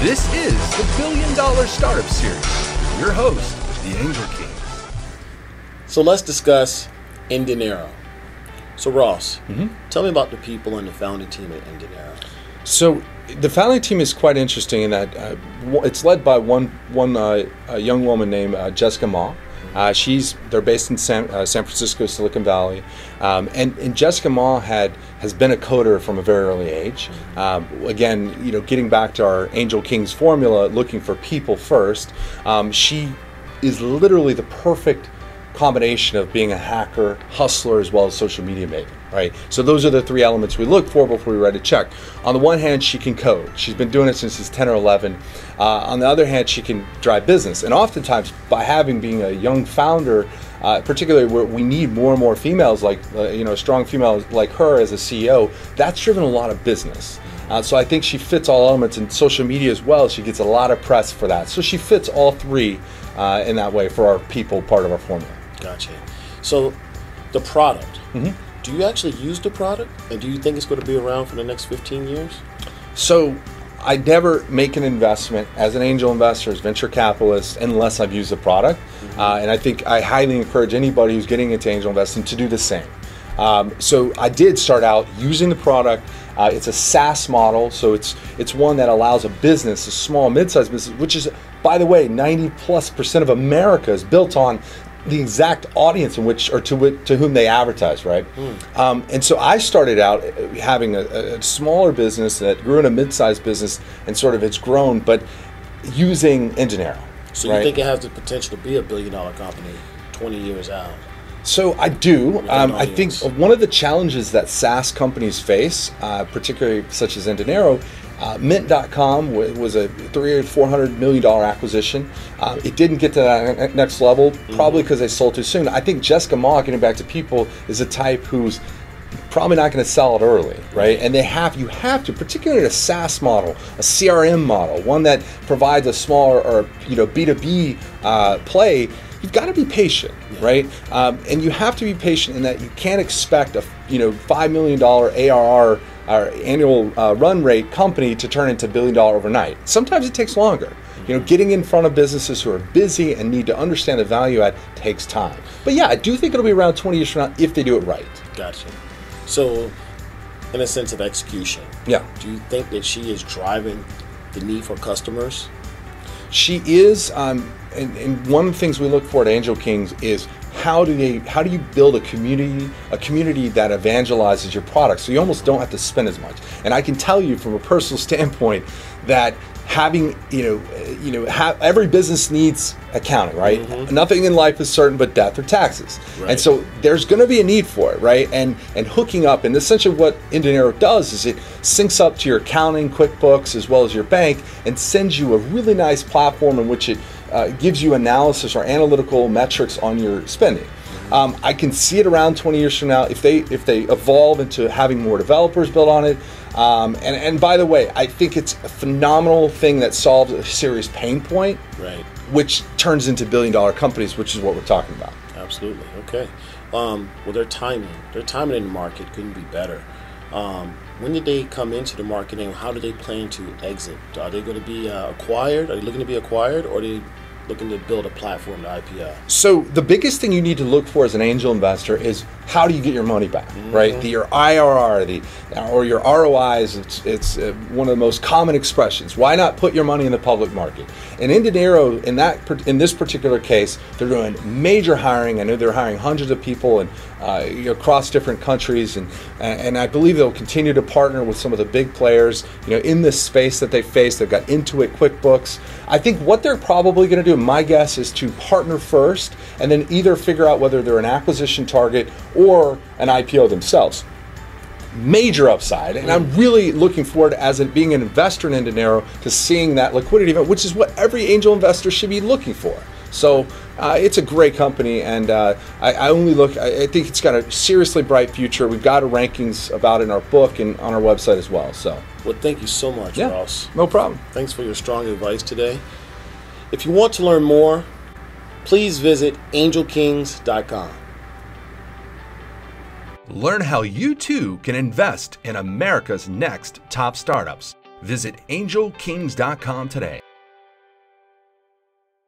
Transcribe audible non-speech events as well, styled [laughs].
This is the Billion Dollar Startup Series. Your host, the Angel Kings. So let's discuss Indinero. So Ross, tell me about the people and the founding team at Indinero. So the founding team is quite interesting in that uh, it's led by one one uh, a young woman named uh, Jessica Mah. Uh, she's they're based in San, uh, San Francisco, Silicon Valley, um, and, and Jessica Mah had has been a coder from a very early age. Um, again, you know, getting back to our Angel Kings formula, looking for people first. Um, she is literally the perfect combination of being a hacker, hustler, as well as social media maven, right? So those are the three elements we look for before we write a check. On the one hand, she can code. She's been doing it since she's 10 or 11. Uh, on the other hand, she can drive business. And oftentimes, by having being a young founder, uh, particularly where we need more and more females like, uh, you know, strong females like her as a CEO, that's driven a lot of business. Uh, so I think she fits all elements in social media as well. She gets a lot of press for that. So she fits all three uh, in that way for our people part of our formula. Gotcha. So the product. Do you actually use the product, and do you think it's going to be around for the next 15 years? So I never make an investment as an angel investor, as venture capitalist, unless I've used the product. Uh, and I think I highly encourage anybody who's getting into angel investing to do the same. Um, so I did start out using the product. Uh, it's a SaaS model, so it's it's one that allows a business, a small, mid-sized business, which is, by the way, 90 plus percent of America is built on the exact audience in which or to to whom they advertise, right? Um, and so I started out uh, having a, a smaller business that grew in a mid-sized business, and sort of it's grown, but using Indinero. So right? you think it has the potential to be a billion dollar company 20 years out? So I do. Um, I think one of the challenges that SaaS companies face, uh, particularly such as Indinero, uh, Mint.com was a three or four hundred million dollar acquisition. Uh, it didn't get to that next level, probably because they sold too soon. I think Jessica Mah, getting back to people, is a type who's probably not going to sell it early, right? And they have you have to, particularly a SaaS model, a CRM model, one that provides a smaller or you know B two B play. You've got to be patient, right? Um, and you have to be patient in that you can't expect a you know five million dollar ARR or annual uh, run rate company to turn into billion dollar overnight. Sometimes it takes longer. You know, getting in front of businesses who are busy and need to understand the value add takes time. But yeah, I do think it'll be around 20 years from now if they do it right. Gotcha. So, in a sense of execution, Yeah. do you think that she is driving the need for customers? She is, um, and, and one of the things we look for at Angel Kings is how do they, how do you build a community, a community that evangelizes your product, so you almost don't have to spend as much. And I can tell you from a personal [laughs] standpoint that having, you know, uh, you know, ha- every business needs accounting, right? Nothing in life is certain but death or taxes, Right. and so there's going to be a need for it, right? And and hooking up, and essentially what Indinero does is it syncs up to your accounting, QuickBooks, as well as your bank, and sends you a really nice platform in which it uh, gives you analysis or analytical metrics on your spending. Um, I can see it around 20 years from now if they if they evolve into having more developers built on it. Um, and and by the way, I think it's a phenomenal thing that solves a serious pain point, Right. which turns into billion dollar companies, which is what we're talking about. Absolutely. Okay. Um, well, their timing, their timing in the market couldn't be better. Um, when did they come into the market, and how do they plan to exit? Are they going to be uh, acquired? Are they looking to be acquired, or are they looking to build a platform to IPO? So the biggest thing you need to look for as an angel investor is how do you get your money back, right? The, your IRR, the or your ROIs. It's it's uh, one of the most common expressions. Why not put your money in the public market? And Indinero, in that in this particular case, they're doing major hiring. I know they're hiring hundreds of people and uh, across different countries, and and I believe they'll continue to partner with some of the big players. You know, in this space that they face, they've got Intuit, QuickBooks. I think what they're probably going to do, my guess, is to partner first, and then either figure out whether they're an acquisition target or an IPO themselves. Major upside, and I'm really looking forward as being an investor in Dinero to seeing that liquidity event, which is what every angel investor should be looking for. So uh, it's a great company, and uh, I, I only look. I, I think it's got a seriously bright future. We've got a rankings about it in our book and on our website as well. So Well, thank you so much, yeah, Ross. no problem. Thanks for your strong advice today. If you want to learn more, please visit angelkings.com. Learn how you too can invest in America's next top startups. Visit angelkings.com today.